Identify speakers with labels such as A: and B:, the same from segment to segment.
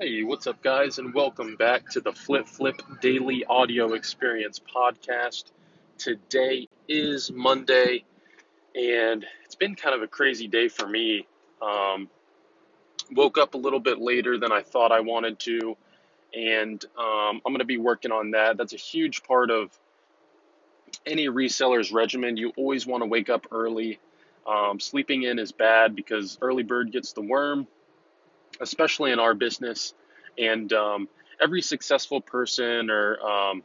A: Hey, what's up, guys, and welcome back to the Flip Flip Daily Audio Experience podcast. Today is Monday, and it's been kind of a crazy day for me. Um, woke up a little bit later than I thought I wanted to, and um, I'm going to be working on that. That's a huge part of any reseller's regimen. You always want to wake up early. Um, sleeping in is bad because early bird gets the worm especially in our business. And um, every successful person or um,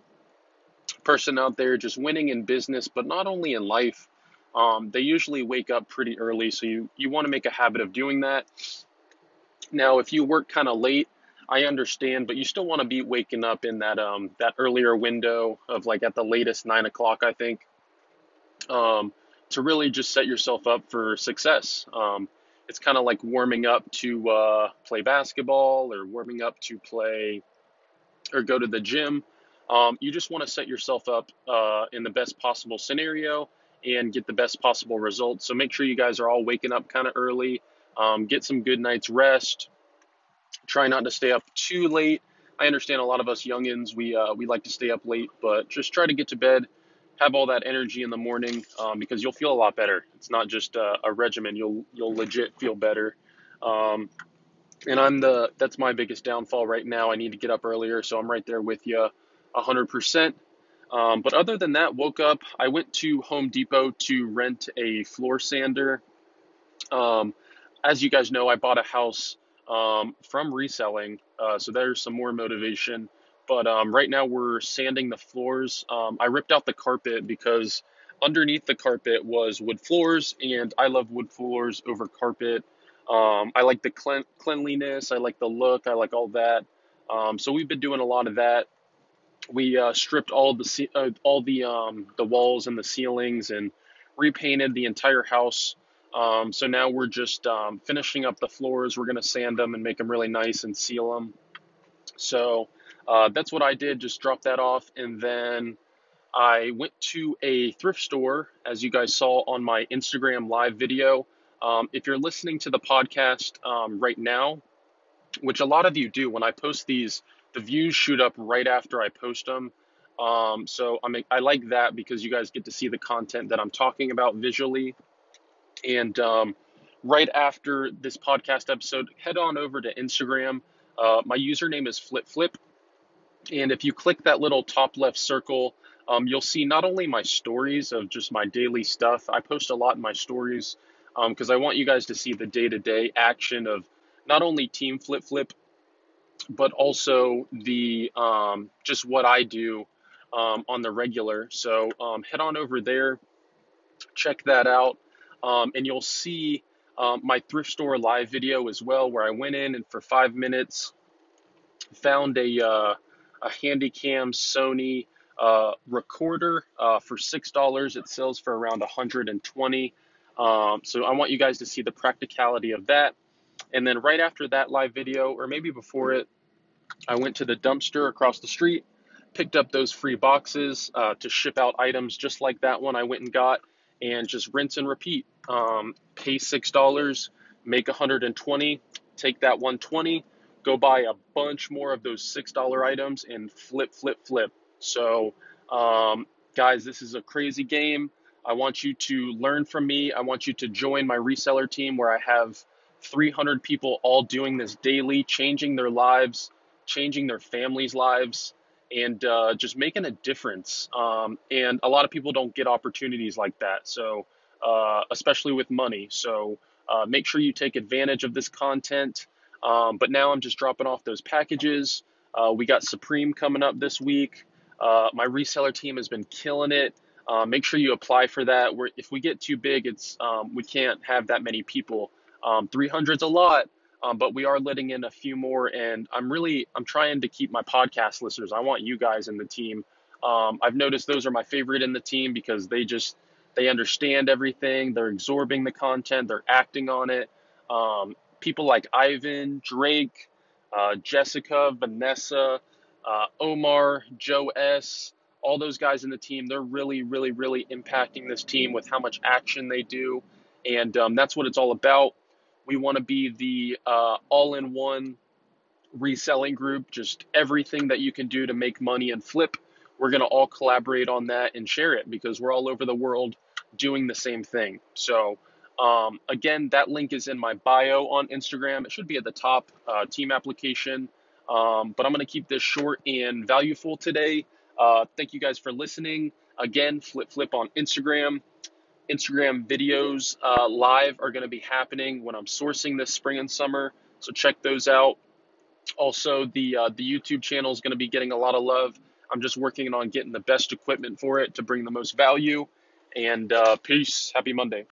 A: person out there just winning in business, but not only in life, um, they usually wake up pretty early. So you, you want to make a habit of doing that. Now, if you work kind of late, I understand, but you still want to be waking up in that um, that earlier window of like at the latest nine o'clock, I think, um, to really just set yourself up for success. Um, it's kind of like warming up to uh, play basketball or warming up to play or go to the gym. Um, you just want to set yourself up uh, in the best possible scenario and get the best possible results. So make sure you guys are all waking up kind of early. Um, get some good night's rest. Try not to stay up too late. I understand a lot of us youngins we uh, we like to stay up late, but just try to get to bed have all that energy in the morning um, because you'll feel a lot better. It's not just a, a regimen; you'll you'll legit feel better. Um, and I'm the that's my biggest downfall right now. I need to get up earlier, so I'm right there with you, hundred percent. Um, but other than that, woke up. I went to Home Depot to rent a floor sander. Um, as you guys know, I bought a house um, from reselling, uh, so there's some more motivation. But um, right now we're sanding the floors. Um, I ripped out the carpet because underneath the carpet was wood floors, and I love wood floors over carpet. Um, I like the clean- cleanliness, I like the look, I like all that. Um, so we've been doing a lot of that. We uh, stripped all the ce- uh, all the um, the walls and the ceilings and repainted the entire house. Um, so now we're just um, finishing up the floors. We're gonna sand them and make them really nice and seal them. So uh, that's what I did, just dropped that off. And then I went to a thrift store, as you guys saw on my Instagram live video. Um, if you're listening to the podcast um, right now, which a lot of you do, when I post these, the views shoot up right after I post them. Um, so I mean, I like that because you guys get to see the content that I'm talking about visually. And um, right after this podcast episode, head on over to Instagram. Uh, my username is FlipFlip. And if you click that little top left circle, um, you'll see not only my stories of just my daily stuff, I post a lot in my stories because um, I want you guys to see the day to day action of not only Team Flip Flip, but also the um, just what I do um, on the regular. So um, head on over there, check that out, um, and you'll see my thrift store live video as well, where I went in and for five minutes found a uh, a Handycam Sony uh, recorder uh, for six dollars. It sells for around 120. Um, so I want you guys to see the practicality of that. And then right after that live video, or maybe before it, I went to the dumpster across the street, picked up those free boxes uh, to ship out items just like that one I went and got, and just rinse and repeat. Um, pay six dollars, make 120, take that 120 go buy a bunch more of those $6 items and flip, flip, flip. So, um, guys, this is a crazy game. I want you to learn from me. I want you to join my reseller team where I have 300 people all doing this daily, changing their lives, changing their families' lives, and uh, just making a difference. Um, and a lot of people don't get opportunities like that. So, uh, especially with money. So, uh, make sure you take advantage of this content. Um, but now I'm just dropping off those packages. Uh, we got Supreme coming up this week. Uh, my reseller team has been killing it. Uh, make sure you apply for that. We're, if we get too big, it's um, we can't have that many people. Um, 300's a lot, um, but we are letting in a few more. And I'm really I'm trying to keep my podcast listeners. I want you guys in the team. Um, I've noticed those are my favorite in the team because they just they understand everything. They're absorbing the content. They're acting on it. Um, people like Ivan, Drake, uh, Jessica, Vanessa, uh, Omar, Joe S., all those guys in the team, they're really, really, really impacting this team with how much action they do. And um, that's what it's all about. We want to be the uh, all in one reselling group, just everything that you can do to make money and flip. We're going to all collaborate on that and share it because we're all over the world doing the same thing. So, um, again, that link is in my bio on Instagram. It should be at the top, uh, team application. Um, but I'm going to keep this short and valuable today. Uh, thank you guys for listening. Again, Flip Flip on Instagram. Instagram videos uh, live are going to be happening when I'm sourcing this spring and summer. So check those out. Also, the uh, the YouTube channel is going to be getting a lot of love. I'm just working on getting the best equipment for it to bring the most value. And uh, peace. Happy Monday.